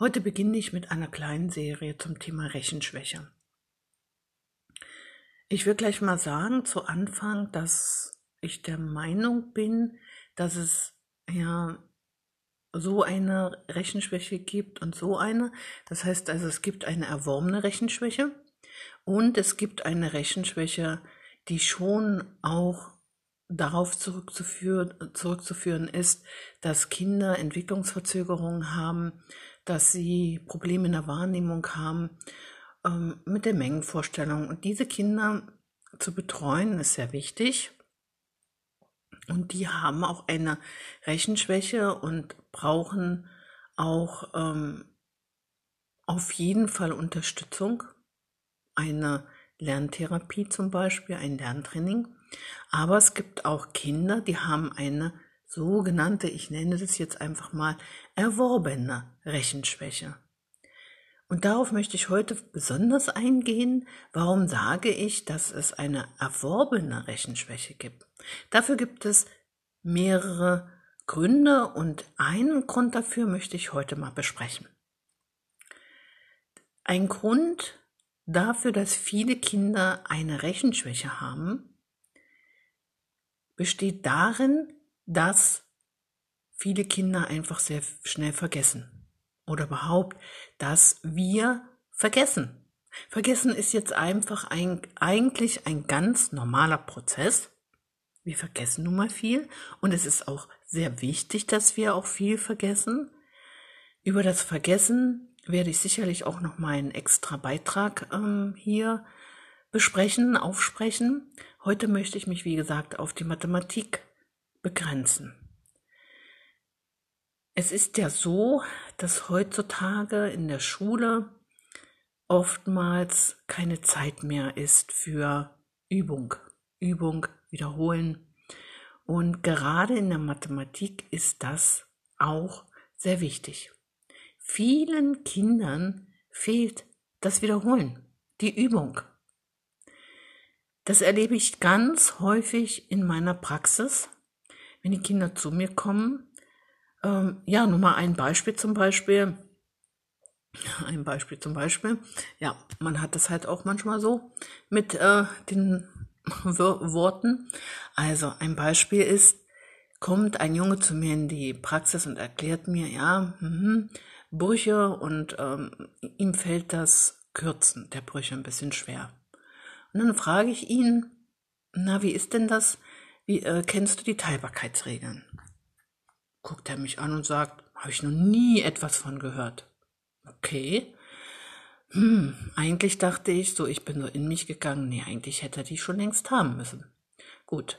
Heute beginne ich mit einer kleinen Serie zum Thema Rechenschwäche. Ich will gleich mal sagen zu Anfang, dass ich der Meinung bin, dass es ja so eine Rechenschwäche gibt und so eine. Das heißt also, es gibt eine erworbene Rechenschwäche und es gibt eine Rechenschwäche, die schon auch darauf zurückzuführen, zurückzuführen ist, dass Kinder Entwicklungsverzögerungen haben, dass sie Probleme in der Wahrnehmung haben ähm, mit der Mengenvorstellung. Und diese Kinder zu betreuen ist sehr wichtig. Und die haben auch eine Rechenschwäche und brauchen auch ähm, auf jeden Fall Unterstützung. Eine Lerntherapie zum Beispiel, ein Lerntraining. Aber es gibt auch Kinder, die haben eine sogenannte, ich nenne das jetzt einfach mal, erworbene Rechenschwäche. Und darauf möchte ich heute besonders eingehen. Warum sage ich, dass es eine erworbene Rechenschwäche gibt? Dafür gibt es mehrere Gründe und einen Grund dafür möchte ich heute mal besprechen. Ein Grund dafür, dass viele Kinder eine Rechenschwäche haben, besteht darin, dass viele Kinder einfach sehr schnell vergessen. Oder überhaupt, dass wir vergessen. Vergessen ist jetzt einfach ein, eigentlich ein ganz normaler Prozess. Wir vergessen nun mal viel und es ist auch sehr wichtig, dass wir auch viel vergessen. Über das Vergessen werde ich sicherlich auch noch mal einen extra Beitrag ähm, hier besprechen, aufsprechen. Heute möchte ich mich, wie gesagt, auf die Mathematik begrenzen. Es ist ja so, dass heutzutage in der Schule oftmals keine Zeit mehr ist für Übung. Übung, wiederholen. Und gerade in der Mathematik ist das auch sehr wichtig. Vielen Kindern fehlt das Wiederholen, die Übung. Das erlebe ich ganz häufig in meiner Praxis, wenn die Kinder zu mir kommen. Ähm, ja, nur mal ein Beispiel zum Beispiel. Ein Beispiel zum Beispiel. Ja, man hat das halt auch manchmal so mit äh, den Worten. Also ein Beispiel ist, kommt ein Junge zu mir in die Praxis und erklärt mir, ja, mh, Brüche und ähm, ihm fällt das Kürzen der Brüche ein bisschen schwer. Und dann frage ich ihn, na, wie ist denn das? Wie äh, kennst du die Teilbarkeitsregeln? Guckt er mich an und sagt, habe ich noch nie etwas von gehört. Okay. Hm, eigentlich dachte ich so, ich bin so in mich gegangen. Nee, eigentlich hätte er die schon längst haben müssen. Gut.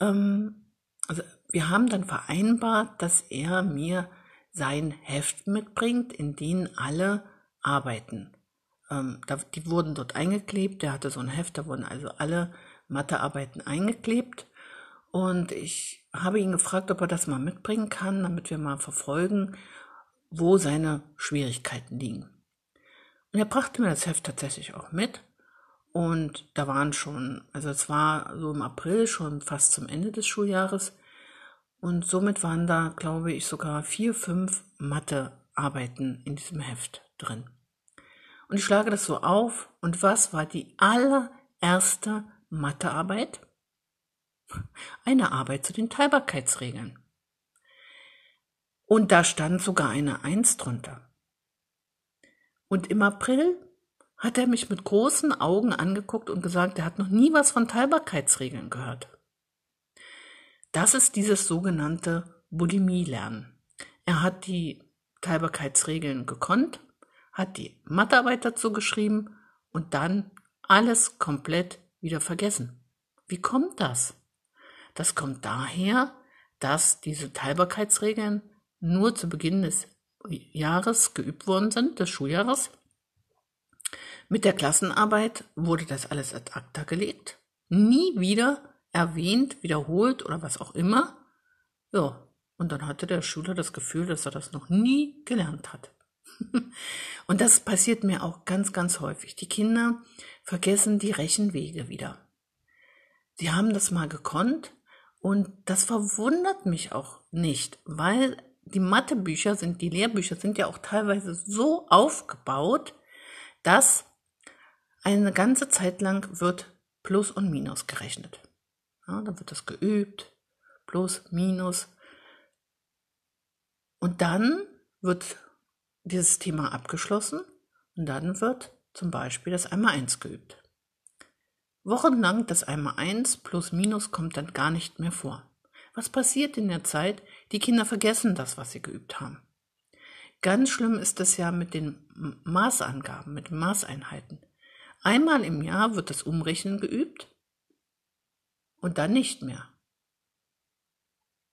Ähm, also wir haben dann vereinbart, dass er mir sein Heft mitbringt, in dem alle arbeiten. Ähm, da, die wurden dort eingeklebt, der hatte so ein Heft, da wurden also alle Mathearbeiten eingeklebt. Und ich habe ihn gefragt, ob er das mal mitbringen kann, damit wir mal verfolgen, wo seine Schwierigkeiten liegen. Und er brachte mir das Heft tatsächlich auch mit. Und da waren schon, also es war so im April schon fast zum Ende des Schuljahres. Und somit waren da, glaube ich, sogar vier, fünf Mathearbeiten in diesem Heft drin. Und ich schlage das so auf. Und was war die allererste Mathearbeit? Eine Arbeit zu den Teilbarkeitsregeln. Und da stand sogar eine Eins drunter. Und im April hat er mich mit großen Augen angeguckt und gesagt, er hat noch nie was von Teilbarkeitsregeln gehört. Das ist dieses sogenannte Bulimie-Lernen. Er hat die Teilbarkeitsregeln gekonnt, hat die Mathearbeit dazu geschrieben und dann alles komplett wieder vergessen. Wie kommt das? Das kommt daher, dass diese Teilbarkeitsregeln nur zu Beginn des Jahres geübt worden sind, des Schuljahres. Mit der Klassenarbeit wurde das alles ad acta gelegt, nie wieder erwähnt, wiederholt oder was auch immer. Ja, und dann hatte der Schüler das Gefühl, dass er das noch nie gelernt hat. Und das passiert mir auch ganz, ganz häufig. Die Kinder vergessen die Rechenwege wieder. Sie haben das mal gekonnt und das verwundert mich auch nicht, weil die Mathebücher sind, die Lehrbücher sind ja auch teilweise so aufgebaut, dass eine ganze Zeit lang wird Plus und Minus gerechnet. Ja, dann wird das geübt, Plus, Minus. Und dann wird dieses Thema abgeschlossen und dann wird zum Beispiel das Einmal-Eins geübt. Wochenlang das Einmal-Eins plus Minus kommt dann gar nicht mehr vor. Was passiert in der Zeit? Die Kinder vergessen das, was sie geübt haben. Ganz schlimm ist es ja mit den Maßangaben, mit den Maßeinheiten. Einmal im Jahr wird das Umrechnen geübt und dann nicht mehr.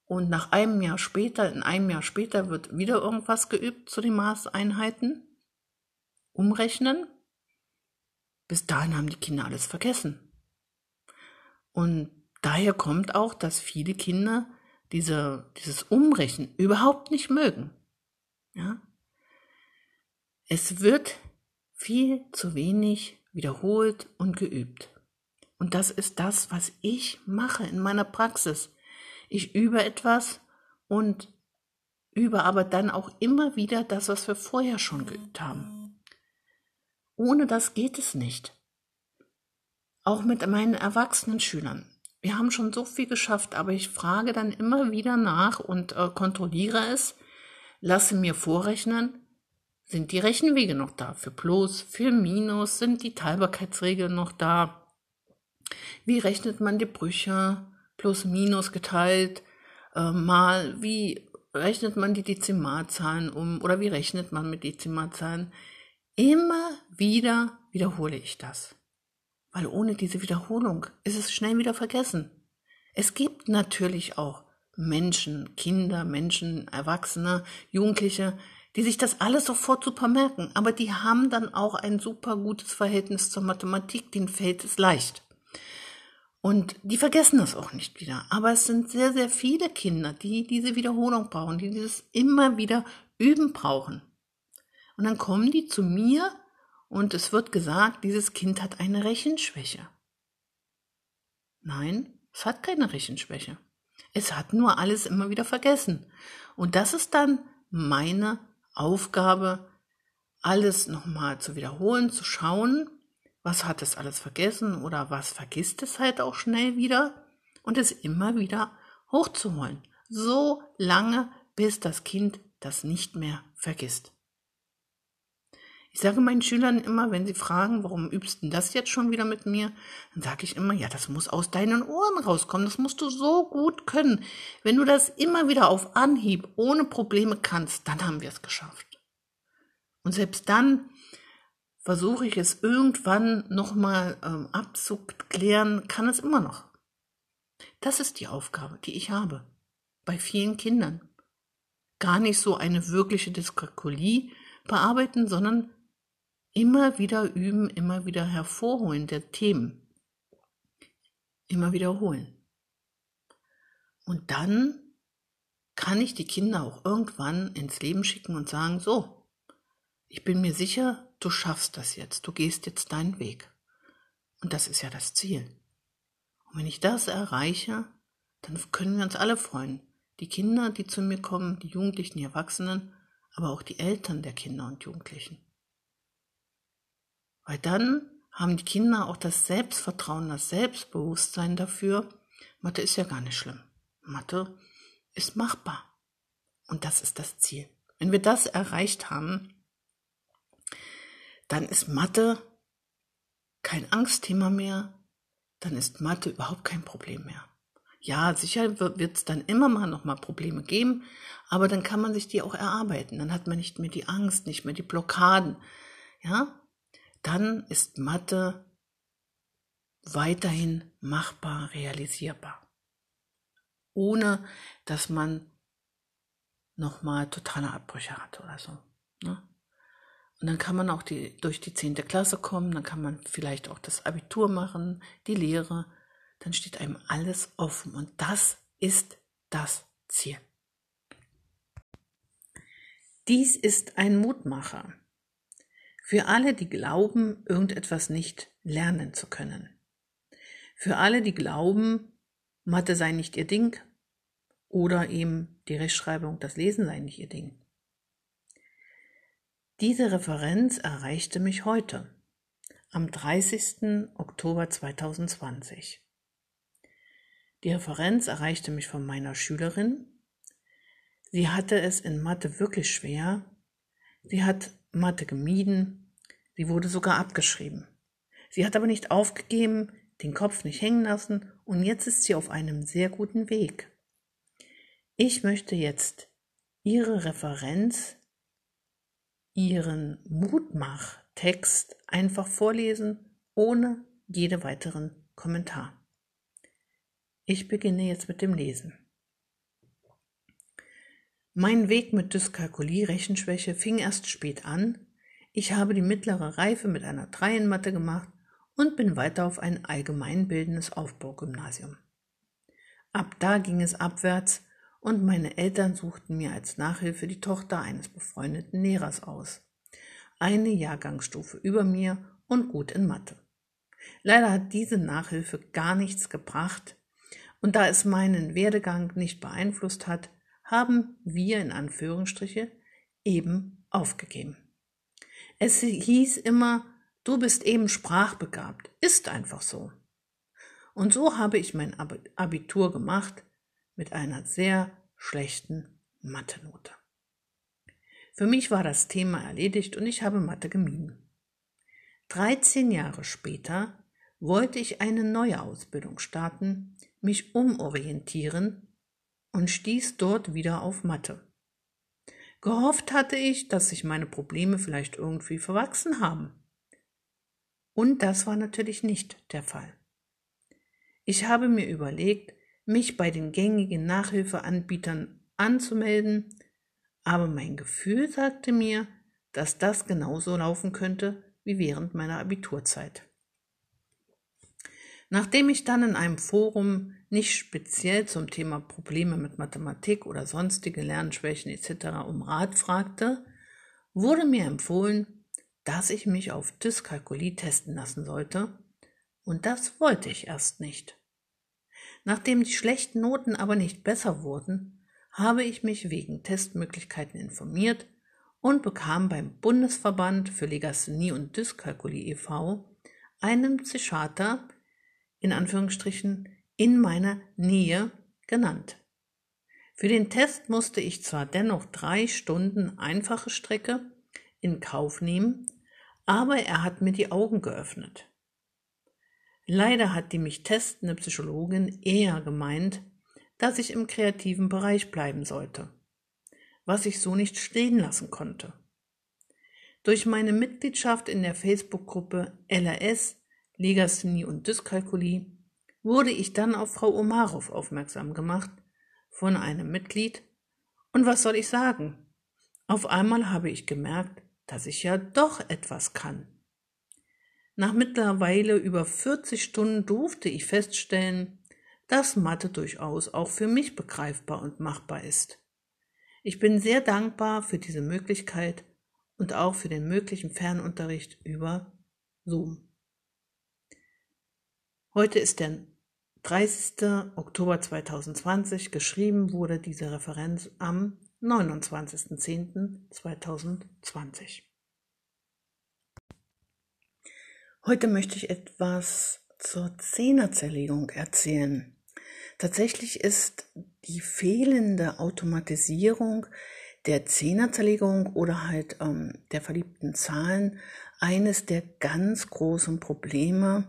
Und nach einem Jahr später, in einem Jahr später wird wieder irgendwas geübt zu den Maßeinheiten. Umrechnen. Bis dahin haben die Kinder alles vergessen. Und daher kommt auch, dass viele Kinder diese, dieses Umrechnen überhaupt nicht mögen. Ja? Es wird viel zu wenig wiederholt und geübt. Und das ist das, was ich mache in meiner Praxis. Ich übe etwas und übe aber dann auch immer wieder das, was wir vorher schon geübt haben. Ohne das geht es nicht. Auch mit meinen erwachsenen Schülern. Wir haben schon so viel geschafft, aber ich frage dann immer wieder nach und äh, kontrolliere es, lasse mir vorrechnen, sind die Rechenwege noch da? Für Plus, für Minus, sind die Teilbarkeitsregeln noch da? Wie rechnet man die Brüche? Plus, Minus geteilt, äh, mal, wie rechnet man die Dezimalzahlen um oder wie rechnet man mit Dezimalzahlen? Immer wieder wiederhole ich das. Weil ohne diese Wiederholung ist es schnell wieder vergessen. Es gibt natürlich auch Menschen, Kinder, Menschen, Erwachsene, Jugendliche, die sich das alles sofort super merken, aber die haben dann auch ein super gutes Verhältnis zur Mathematik, denen fällt es leicht. Und die vergessen das auch nicht wieder. Aber es sind sehr, sehr viele Kinder, die diese Wiederholung brauchen, die dieses immer wieder üben brauchen. Und dann kommen die zu mir und es wird gesagt, dieses Kind hat eine Rechenschwäche. Nein, es hat keine Rechenschwäche. Es hat nur alles immer wieder vergessen. Und das ist dann meine Aufgabe, alles nochmal zu wiederholen, zu schauen, was hat es alles vergessen oder was vergisst es halt auch schnell wieder und es immer wieder hochzuholen. So lange, bis das Kind das nicht mehr vergisst. Ich sage meinen Schülern immer, wenn sie fragen, warum übst du das jetzt schon wieder mit mir, dann sage ich immer, ja, das muss aus deinen Ohren rauskommen, das musst du so gut können. Wenn du das immer wieder auf Anhieb ohne Probleme kannst, dann haben wir es geschafft. Und selbst dann versuche ich es irgendwann nochmal ähm, abzuklären, kann es immer noch. Das ist die Aufgabe, die ich habe. Bei vielen Kindern. Gar nicht so eine wirkliche Dyskalkulie bearbeiten, sondern Immer wieder üben, immer wieder hervorholen der Themen. Immer wiederholen. Und dann kann ich die Kinder auch irgendwann ins Leben schicken und sagen, so, ich bin mir sicher, du schaffst das jetzt, du gehst jetzt deinen Weg. Und das ist ja das Ziel. Und wenn ich das erreiche, dann können wir uns alle freuen. Die Kinder, die zu mir kommen, die Jugendlichen, die Erwachsenen, aber auch die Eltern der Kinder und Jugendlichen. Weil dann haben die Kinder auch das Selbstvertrauen, das Selbstbewusstsein dafür, Mathe ist ja gar nicht schlimm. Mathe ist machbar. Und das ist das Ziel. Wenn wir das erreicht haben, dann ist Mathe kein Angstthema mehr, dann ist Mathe überhaupt kein Problem mehr. Ja, sicher wird es dann immer mal noch mal Probleme geben, aber dann kann man sich die auch erarbeiten. Dann hat man nicht mehr die Angst, nicht mehr die Blockaden. Ja, dann ist Mathe weiterhin machbar, realisierbar. Ohne dass man nochmal totale Abbrüche hat oder so. Ne? Und dann kann man auch die, durch die zehnte Klasse kommen, dann kann man vielleicht auch das Abitur machen, die Lehre. Dann steht einem alles offen und das ist das Ziel. Dies ist ein Mutmacher. Für alle, die glauben, irgendetwas nicht lernen zu können. Für alle, die glauben, Mathe sei nicht ihr Ding oder eben die Rechtschreibung, das Lesen sei nicht ihr Ding. Diese Referenz erreichte mich heute, am 30. Oktober 2020. Die Referenz erreichte mich von meiner Schülerin. Sie hatte es in Mathe wirklich schwer. Sie hat Mathe gemieden. Sie wurde sogar abgeschrieben. Sie hat aber nicht aufgegeben, den Kopf nicht hängen lassen und jetzt ist sie auf einem sehr guten Weg. Ich möchte jetzt Ihre Referenz, Ihren Mutmach-Text einfach vorlesen, ohne jede weiteren Kommentar. Ich beginne jetzt mit dem Lesen. Mein Weg mit Dyskalkulie, Rechenschwäche fing erst spät an. Ich habe die mittlere Reife mit einer 3 in Mathe gemacht und bin weiter auf ein allgemeinbildendes Aufbaugymnasium. Ab da ging es abwärts und meine Eltern suchten mir als Nachhilfe die Tochter eines befreundeten Lehrers aus. Eine Jahrgangsstufe über mir und gut in Mathe. Leider hat diese Nachhilfe gar nichts gebracht, und da es meinen Werdegang nicht beeinflusst hat, haben wir in Anführungsstriche eben aufgegeben. Es hieß immer, du bist eben sprachbegabt. Ist einfach so. Und so habe ich mein Abitur gemacht mit einer sehr schlechten Mathe-Note. Für mich war das Thema erledigt und ich habe Mathe gemieden. 13 Jahre später wollte ich eine neue Ausbildung starten, mich umorientieren und stieß dort wieder auf Mathe. Gehofft hatte ich, dass sich meine Probleme vielleicht irgendwie verwachsen haben. Und das war natürlich nicht der Fall. Ich habe mir überlegt, mich bei den gängigen Nachhilfeanbietern anzumelden, aber mein Gefühl sagte mir, dass das genauso laufen könnte wie während meiner Abiturzeit. Nachdem ich dann in einem Forum nicht speziell zum Thema Probleme mit Mathematik oder sonstige Lernschwächen etc. um Rat fragte, wurde mir empfohlen, dass ich mich auf Dyskalkulie testen lassen sollte, und das wollte ich erst nicht. Nachdem die schlechten Noten aber nicht besser wurden, habe ich mich wegen Testmöglichkeiten informiert und bekam beim Bundesverband für Legasthenie und Dyskalkulie e.V. einen Psychiater in Anführungsstrichen in meiner Nähe genannt. Für den Test musste ich zwar dennoch drei Stunden einfache Strecke in Kauf nehmen, aber er hat mir die Augen geöffnet. Leider hat die mich testende Psychologin eher gemeint, dass ich im kreativen Bereich bleiben sollte, was ich so nicht stehen lassen konnte. Durch meine Mitgliedschaft in der Facebook-Gruppe LRS Legasthenie und Dyskalkulie, wurde ich dann auf Frau Omarow aufmerksam gemacht von einem Mitglied. Und was soll ich sagen? Auf einmal habe ich gemerkt, dass ich ja doch etwas kann. Nach mittlerweile über 40 Stunden durfte ich feststellen, dass Mathe durchaus auch für mich begreifbar und machbar ist. Ich bin sehr dankbar für diese Möglichkeit und auch für den möglichen Fernunterricht über Zoom. Heute ist der 30. Oktober 2020. Geschrieben wurde diese Referenz am 29.10.2020. Heute möchte ich etwas zur Zehnerzerlegung erzählen. Tatsächlich ist die fehlende Automatisierung der Zehnerzerlegung oder halt ähm, der verliebten Zahlen eines der ganz großen Probleme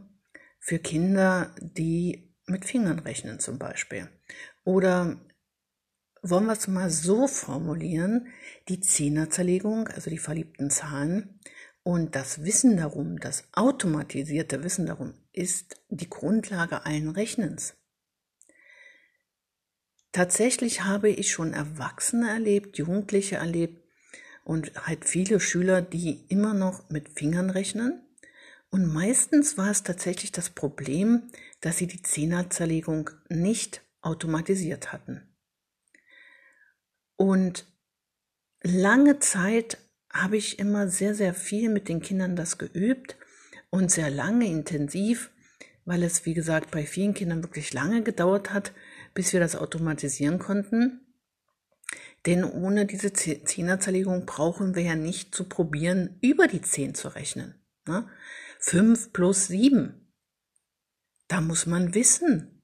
für Kinder, die mit Fingern rechnen zum Beispiel. Oder wollen wir es mal so formulieren, die Zehnerzerlegung, also die verliebten Zahlen und das Wissen darum, das automatisierte Wissen darum, ist die Grundlage allen Rechnens. Tatsächlich habe ich schon Erwachsene erlebt, Jugendliche erlebt und halt viele Schüler, die immer noch mit Fingern rechnen und meistens war es tatsächlich das Problem, dass sie die Zehnerzerlegung nicht automatisiert hatten. Und lange Zeit habe ich immer sehr, sehr viel mit den Kindern das geübt und sehr lange intensiv, weil es, wie gesagt, bei vielen Kindern wirklich lange gedauert hat, bis wir das automatisieren konnten. Denn ohne diese Zehnerzerlegung brauchen wir ja nicht zu probieren, über die 10 zu rechnen. Ne? 5 plus 7. Da muss man wissen,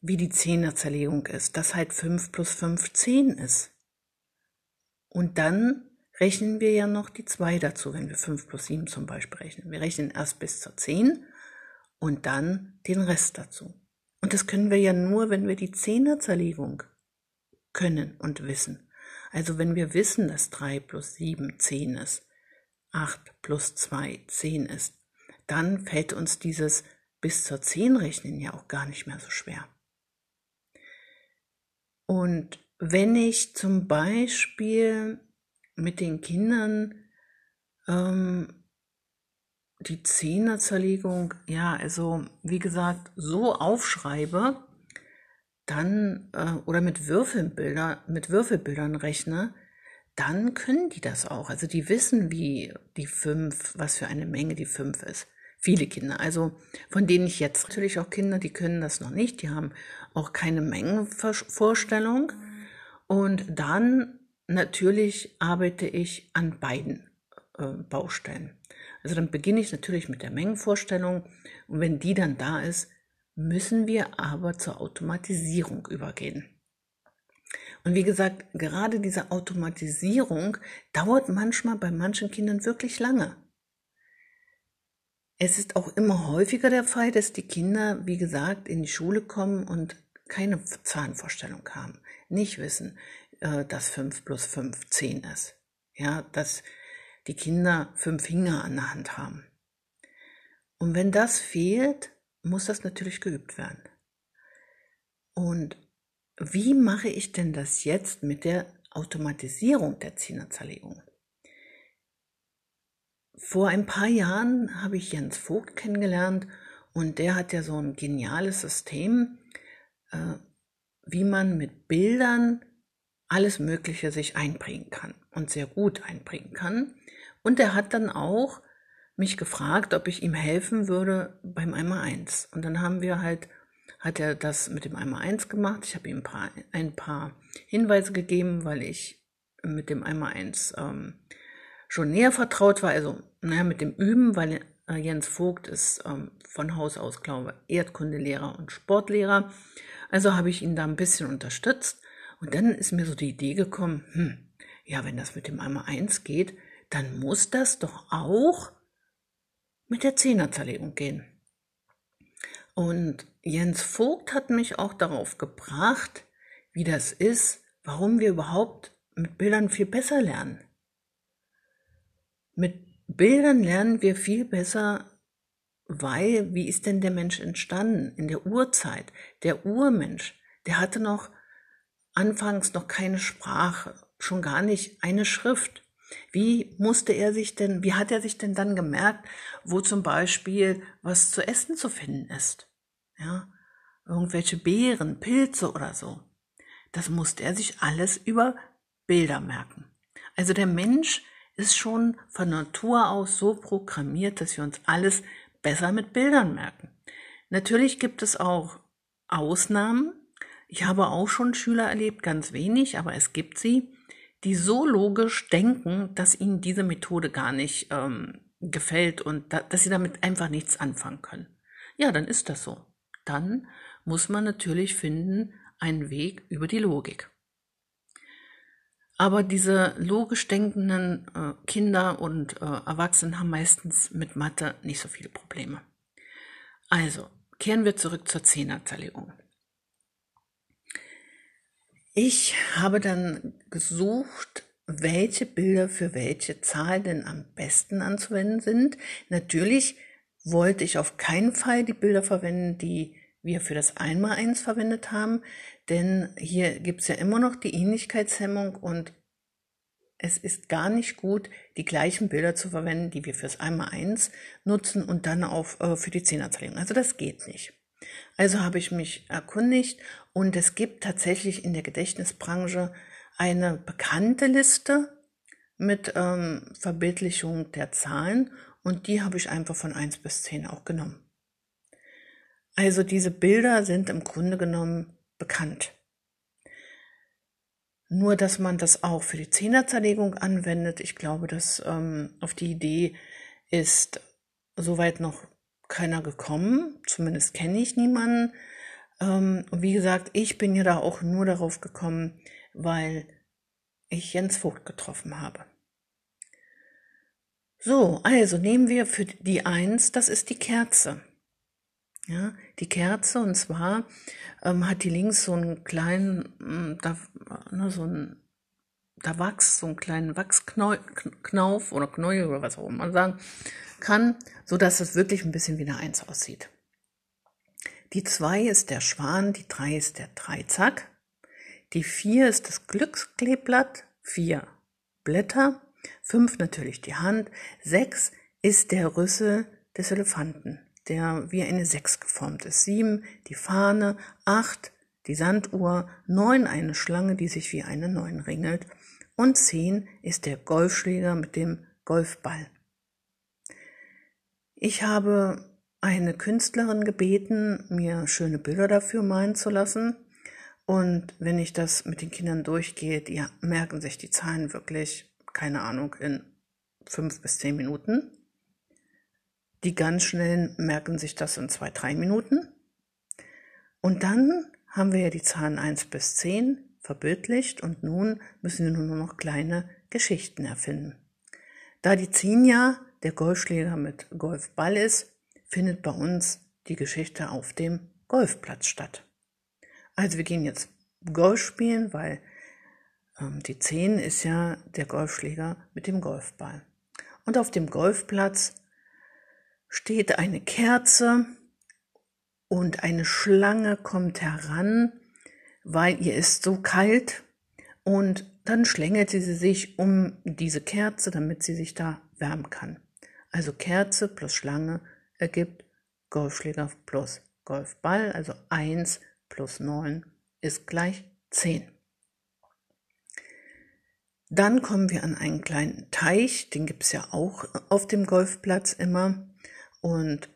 wie die Zehnerzerlegung ist, dass halt 5 plus 5 10 ist. Und dann rechnen wir ja noch die 2 dazu, wenn wir 5 plus 7 zum Beispiel rechnen. Wir rechnen erst bis zur 10 und dann den Rest dazu. Und das können wir ja nur, wenn wir die Zehnerzerlegung können und wissen. Also wenn wir wissen, dass 3 plus 7 10 ist, 8 plus 2 10 ist, dann fällt uns dieses bis zur 10 rechnen ja auch gar nicht mehr so schwer. Und wenn ich zum Beispiel mit den Kindern ähm, die Zehnerzerlegung, ja, also wie gesagt, so aufschreibe, dann äh, oder mit Würfelbilder, mit Würfelbildern rechne, dann können die das auch. Also die wissen, wie die fünf, was für eine Menge die fünf ist. Viele Kinder. Also von denen ich jetzt natürlich auch Kinder, die können das noch nicht. Die haben auch keine Mengenvorstellung. Und dann natürlich arbeite ich an beiden äh, Baustellen. Also dann beginne ich natürlich mit der Mengenvorstellung und wenn die dann da ist, müssen wir aber zur Automatisierung übergehen. Und wie gesagt, gerade diese Automatisierung dauert manchmal bei manchen Kindern wirklich lange. Es ist auch immer häufiger der Fall, dass die Kinder, wie gesagt, in die Schule kommen und keine Zahlenvorstellung haben, nicht wissen, äh, dass 5 plus 5 10 ist. Ja, dass die Kinder fünf Finger an der Hand haben. Und wenn das fehlt, muss das natürlich geübt werden. Und wie mache ich denn das jetzt mit der Automatisierung der Zehnerzerlegung? Vor ein paar Jahren habe ich Jens Vogt kennengelernt und der hat ja so ein geniales System, äh, wie man mit Bildern alles Mögliche sich einbringen kann und sehr gut einbringen kann. Und er hat dann auch mich gefragt, ob ich ihm helfen würde beim einmal eins. Und dann haben wir halt, hat er das mit dem einmal eins gemacht. Ich habe ihm ein paar, ein paar Hinweise gegeben, weil ich mit dem einmal eins ähm, schon näher vertraut war. Also, naja, mit dem Üben, weil äh, Jens Vogt ist ähm, von Haus aus, glaube ich, Erdkundelehrer und Sportlehrer. Also habe ich ihn da ein bisschen unterstützt. Und dann ist mir so die Idee gekommen, hm, ja, wenn das mit dem einmal eins geht, dann muss das doch auch mit der Zehnerzerlegung gehen. Und Jens Vogt hat mich auch darauf gebracht, wie das ist, warum wir überhaupt mit Bildern viel besser lernen. Mit Bildern lernen wir viel besser, weil, wie ist denn der Mensch entstanden in der Urzeit? Der Urmensch, der hatte noch anfangs noch keine Sprache, schon gar nicht eine Schrift. Wie musste er sich denn, wie hat er sich denn dann gemerkt, wo zum Beispiel was zu essen zu finden ist? Ja, irgendwelche Beeren, Pilze oder so. Das musste er sich alles über Bilder merken. Also der Mensch ist schon von Natur aus so programmiert, dass wir uns alles besser mit Bildern merken. Natürlich gibt es auch Ausnahmen, ich habe auch schon Schüler erlebt, ganz wenig, aber es gibt sie, die so logisch denken, dass ihnen diese Methode gar nicht ähm, gefällt und da, dass sie damit einfach nichts anfangen können. Ja, dann ist das so. Dann muss man natürlich finden einen Weg über die Logik. Aber diese logisch denkenden äh, Kinder und äh, Erwachsenen haben meistens mit Mathe nicht so viele Probleme. Also, kehren wir zurück zur Zehnerzerlegung. Ich habe dann gesucht, welche Bilder für welche Zahl denn am besten anzuwenden sind. Natürlich wollte ich auf keinen Fall die Bilder verwenden, die wir für das Einmaleins verwendet haben, denn hier gibt es ja immer noch die Ähnlichkeitshemmung und es ist gar nicht gut, die gleichen Bilder zu verwenden, die wir fürs Einmaleins nutzen und dann auch äh, für die Zehnerzerlegung. Also das geht nicht. Also habe ich mich erkundigt und es gibt tatsächlich in der Gedächtnisbranche eine bekannte Liste mit ähm, Verbildlichung der Zahlen und die habe ich einfach von 1 bis 10 auch genommen. Also diese Bilder sind im Grunde genommen bekannt. Nur, dass man das auch für die Zehnerzerlegung anwendet, ich glaube, dass ähm, auf die Idee ist soweit noch keiner gekommen. Zumindest kenne ich niemanden. Ähm, und wie gesagt, ich bin ja da auch nur darauf gekommen, weil ich Jens Vogt getroffen habe. So, also nehmen wir für die Eins, das ist die Kerze. Ja, die Kerze und zwar ähm, hat die links so einen kleinen, mm, da, ne, so ein, da Wachs, so einen kleinen Wachsknauf oder Knäuel oder was auch immer man sagen kann, so dass es wirklich ein bisschen wie eine Eins aussieht. Die zwei ist der Schwan, die drei ist der Dreizack, die vier ist das Glückskleeblatt, vier Blätter, fünf natürlich die Hand, sechs ist der Rüssel des Elefanten der wie eine Sechs geformt ist. Sieben die Fahne, acht die Sanduhr, neun eine Schlange, die sich wie eine Neun ringelt und zehn ist der Golfschläger mit dem Golfball. Ich habe eine Künstlerin gebeten, mir schöne Bilder dafür malen zu lassen. Und wenn ich das mit den Kindern durchgehe, die merken sich die Zahlen wirklich, keine Ahnung, in fünf bis zehn Minuten. Die ganz schnellen merken sich das in zwei, drei Minuten. Und dann haben wir ja die Zahlen 1 bis 10 verbildlicht und nun müssen wir nur noch kleine Geschichten erfinden. Da die 10 ja der Golfschläger mit Golfball ist, findet bei uns die Geschichte auf dem Golfplatz statt. Also wir gehen jetzt Golf spielen, weil ähm, die 10 ist ja der Golfschläger mit dem Golfball. Und auf dem Golfplatz steht eine Kerze und eine Schlange kommt heran, weil ihr ist so kalt und dann schlängelt sie sich um diese Kerze, damit sie sich da wärmen kann. Also Kerze plus Schlange ergibt Golfschläger plus Golfball, also 1 plus 9 ist gleich 10. Dann kommen wir an einen kleinen Teich, den gibt es ja auch auf dem Golfplatz immer. Und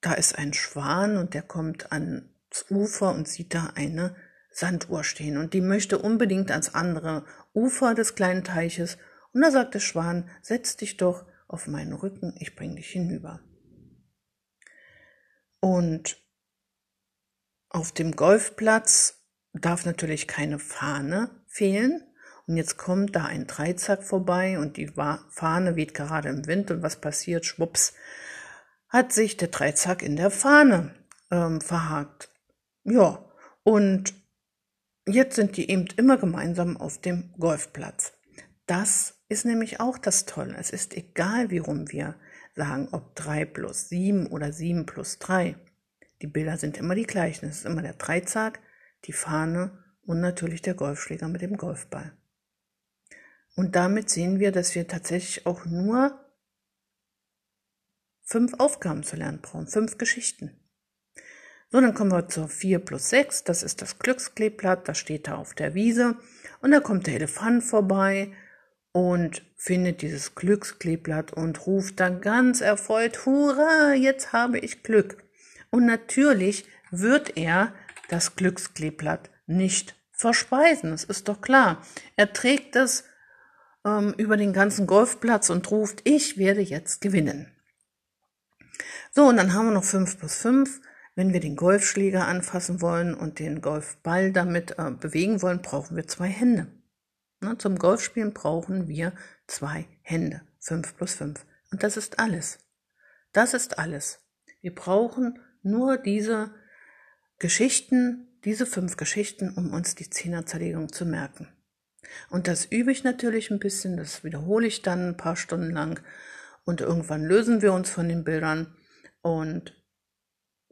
da ist ein Schwan und der kommt ans Ufer und sieht da eine Sanduhr stehen. Und die möchte unbedingt ans andere Ufer des kleinen Teiches. Und da sagt der Schwan, setz dich doch auf meinen Rücken, ich bring dich hinüber. Und auf dem Golfplatz darf natürlich keine Fahne fehlen. Und jetzt kommt da ein Dreizack vorbei und die Fahne weht gerade im Wind und was passiert? Schwupps, hat sich der Dreizack in der Fahne ähm, verhakt. Ja, und jetzt sind die eben immer gemeinsam auf dem Golfplatz. Das ist nämlich auch das Tolle. Es ist egal, wie rum wir sagen, ob drei plus sieben oder sieben plus drei. Die Bilder sind immer die gleichen. Es ist immer der Dreizack, die Fahne und natürlich der Golfschläger mit dem Golfball. Und damit sehen wir, dass wir tatsächlich auch nur fünf Aufgaben zu lernen brauchen, fünf Geschichten. So, dann kommen wir zur 4 plus 6, das ist das Glückskleeblatt, das steht da auf der Wiese. Und da kommt der Elefant vorbei und findet dieses Glückskleeblatt und ruft dann ganz erfreut, Hurra, jetzt habe ich Glück. Und natürlich wird er das Glückskleeblatt nicht verspeisen, das ist doch klar. Er trägt es ähm, über den ganzen Golfplatz und ruft, ich werde jetzt gewinnen. So, und dann haben wir noch 5 plus 5. Wenn wir den Golfschläger anfassen wollen und den Golfball damit äh, bewegen wollen, brauchen wir zwei Hände. Na, zum Golfspielen brauchen wir zwei Hände. 5 plus 5. Und das ist alles. Das ist alles. Wir brauchen nur diese Geschichten, diese fünf Geschichten, um uns die Zehnerzerlegung zu merken. Und das übe ich natürlich ein bisschen, das wiederhole ich dann ein paar Stunden lang und irgendwann lösen wir uns von den Bildern und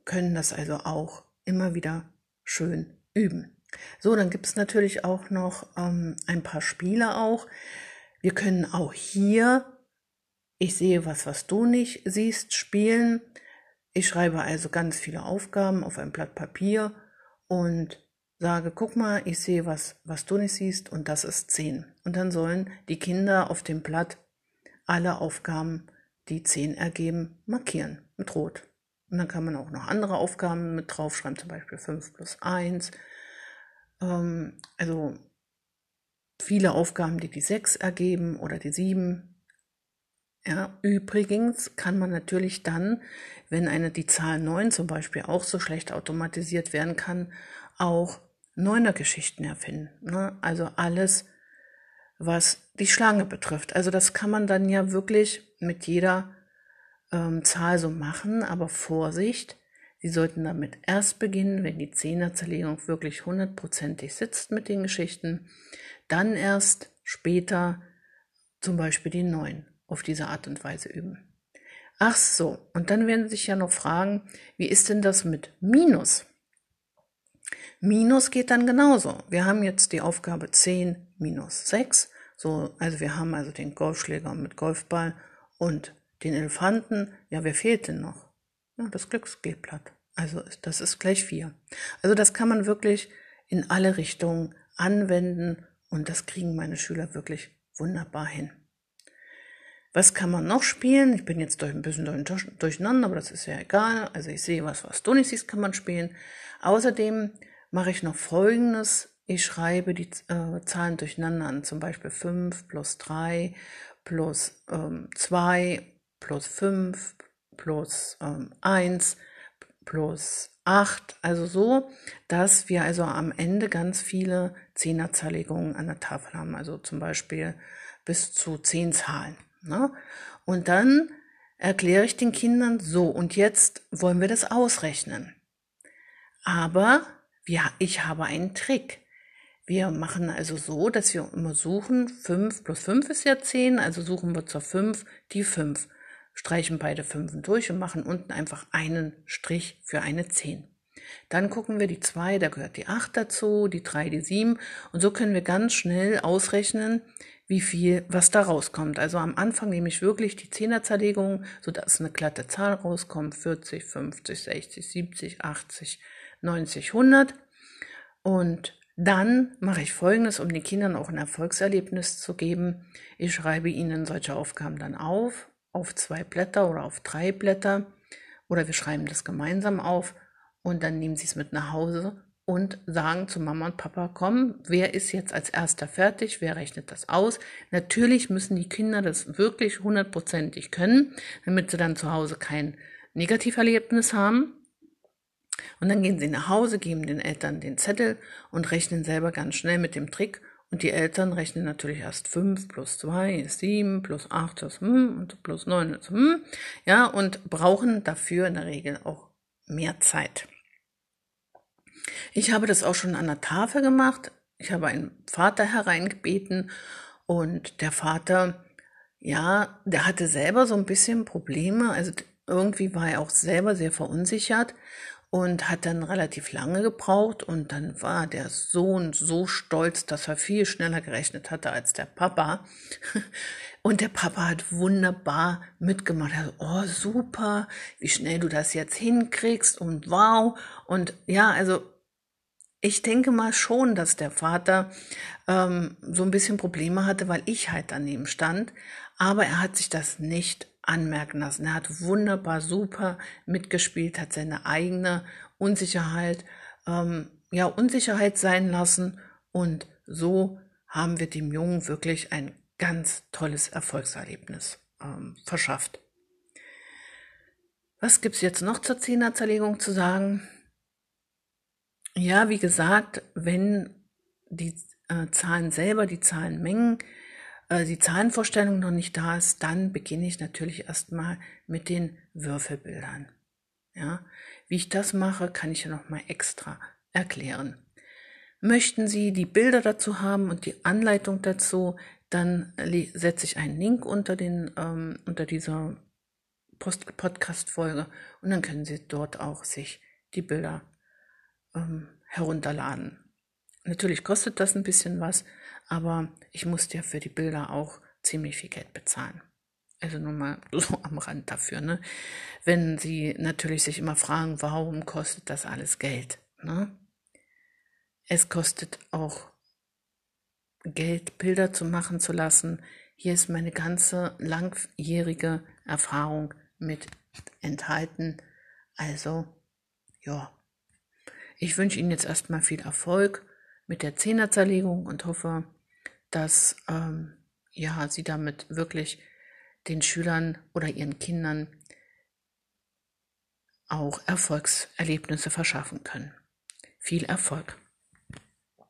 können das also auch immer wieder schön üben. So, dann gibt es natürlich auch noch ähm, ein paar Spiele auch. Wir können auch hier, ich sehe was, was du nicht siehst, spielen. Ich schreibe also ganz viele Aufgaben auf ein Blatt Papier und sage, guck mal, ich sehe was, was du nicht siehst und das ist 10. Und dann sollen die Kinder auf dem Blatt alle Aufgaben, die 10 ergeben, markieren mit Rot. Und dann kann man auch noch andere Aufgaben mit draufschreiben, zum Beispiel 5 plus 1. Ähm, also viele Aufgaben, die die 6 ergeben oder die 7. Ja, übrigens kann man natürlich dann, wenn eine die Zahl 9 zum Beispiel auch so schlecht automatisiert werden kann, auch neuner Geschichten erfinden. Ne? Also alles, was die Schlange betrifft. Also das kann man dann ja wirklich mit jeder ähm, Zahl so machen, aber Vorsicht, Sie sollten damit erst beginnen, wenn die Zehnerzerlegung wirklich hundertprozentig sitzt mit den Geschichten, dann erst später zum Beispiel die neun auf diese Art und Weise üben. Ach so, und dann werden Sie sich ja noch fragen, wie ist denn das mit Minus? Minus geht dann genauso. Wir haben jetzt die Aufgabe 10 minus 6. So, also wir haben also den Golfschläger mit Golfball und den Elefanten. Ja, wer fehlt denn noch? Ja, das Glücksspielblatt. Also das ist gleich 4. Also das kann man wirklich in alle Richtungen anwenden und das kriegen meine Schüler wirklich wunderbar hin. Was kann man noch spielen? Ich bin jetzt durch ein bisschen durcheinander, aber das ist ja egal. Also ich sehe was, was du nicht siehst, kann man spielen. Außerdem mache ich noch Folgendes. Ich schreibe die äh, Zahlen durcheinander an, zum Beispiel 5 plus 3 plus ähm, 2 plus 5 plus ähm, 1 plus 8. Also so, dass wir also am Ende ganz viele Zehnerzerlegungen an der Tafel haben. Also zum Beispiel bis zu 10 Zahlen. Ne? Und dann erkläre ich den Kindern so, und jetzt wollen wir das ausrechnen. Aber wir, ich habe einen Trick. Wir machen also so, dass wir immer suchen, 5 plus 5 ist ja 10, also suchen wir zur 5 die 5. Streichen beide Fünfen durch und machen unten einfach einen Strich für eine 10. Dann gucken wir die 2, da gehört die 8 dazu, die 3, die 7 und so können wir ganz schnell ausrechnen, wie viel, was da rauskommt. Also am Anfang nehme ich wirklich die Zehnerzerlegung, sodass eine glatte Zahl rauskommt, 40, 50, 60, 70, 80, 90, 100. Und dann mache ich Folgendes, um den Kindern auch ein Erfolgserlebnis zu geben. Ich schreibe ihnen solche Aufgaben dann auf, auf zwei Blätter oder auf drei Blätter. Oder wir schreiben das gemeinsam auf und dann nehmen sie es mit nach Hause und sagen zu Mama und Papa, komm, wer ist jetzt als erster fertig, wer rechnet das aus? Natürlich müssen die Kinder das wirklich hundertprozentig können, damit sie dann zu Hause kein Negativerlebnis haben. Und dann gehen sie nach Hause, geben den Eltern den Zettel und rechnen selber ganz schnell mit dem Trick. Und die Eltern rechnen natürlich erst 5 plus 2 ist 7, plus 8 ist hm, und plus 9 ist hm. Ja, und brauchen dafür in der Regel auch mehr Zeit. Ich habe das auch schon an der Tafel gemacht. Ich habe einen Vater hereingebeten und der Vater, ja, der hatte selber so ein bisschen Probleme. Also irgendwie war er auch selber sehr verunsichert und hat dann relativ lange gebraucht und dann war der Sohn so stolz, dass er viel schneller gerechnet hatte als der Papa. Und der Papa hat wunderbar mitgemacht. Er hat, oh super, wie schnell du das jetzt hinkriegst und wow. Und ja, also ich denke mal schon, dass der Vater ähm, so ein bisschen Probleme hatte, weil ich halt daneben stand. Aber er hat sich das nicht anmerken lassen. Er hat wunderbar, super mitgespielt, hat seine eigene Unsicherheit, ähm, ja, Unsicherheit sein lassen und so haben wir dem Jungen wirklich ein ganz tolles Erfolgserlebnis ähm, verschafft. Was gibt's jetzt noch zur Zehnerzerlegung zu sagen? Ja, wie gesagt, wenn die äh, Zahlen selber, die Zahlenmengen äh, die Zahlenvorstellung noch nicht da ist, dann beginne ich natürlich erstmal mit den Würfelbildern. Ja, wie ich das mache, kann ich ja noch mal extra erklären. Möchten Sie die Bilder dazu haben und die Anleitung dazu, dann setze ich einen Link unter den ähm, unter dieser Podcast-Folge und dann können Sie dort auch sich die Bilder ähm, herunterladen. Natürlich kostet das ein bisschen was, aber ich musste ja für die Bilder auch ziemlich viel Geld bezahlen. Also nur mal so am Rand dafür, ne? Wenn Sie natürlich sich immer fragen, warum kostet das alles Geld, ne? Es kostet auch Geld, Bilder zu machen zu lassen. Hier ist meine ganze langjährige Erfahrung mit enthalten. Also, ja. Ich wünsche Ihnen jetzt erstmal viel Erfolg mit der Zehnerzerlegung und hoffe, dass ähm, ja, Sie damit wirklich den Schülern oder ihren Kindern auch Erfolgserlebnisse verschaffen können. Viel Erfolg!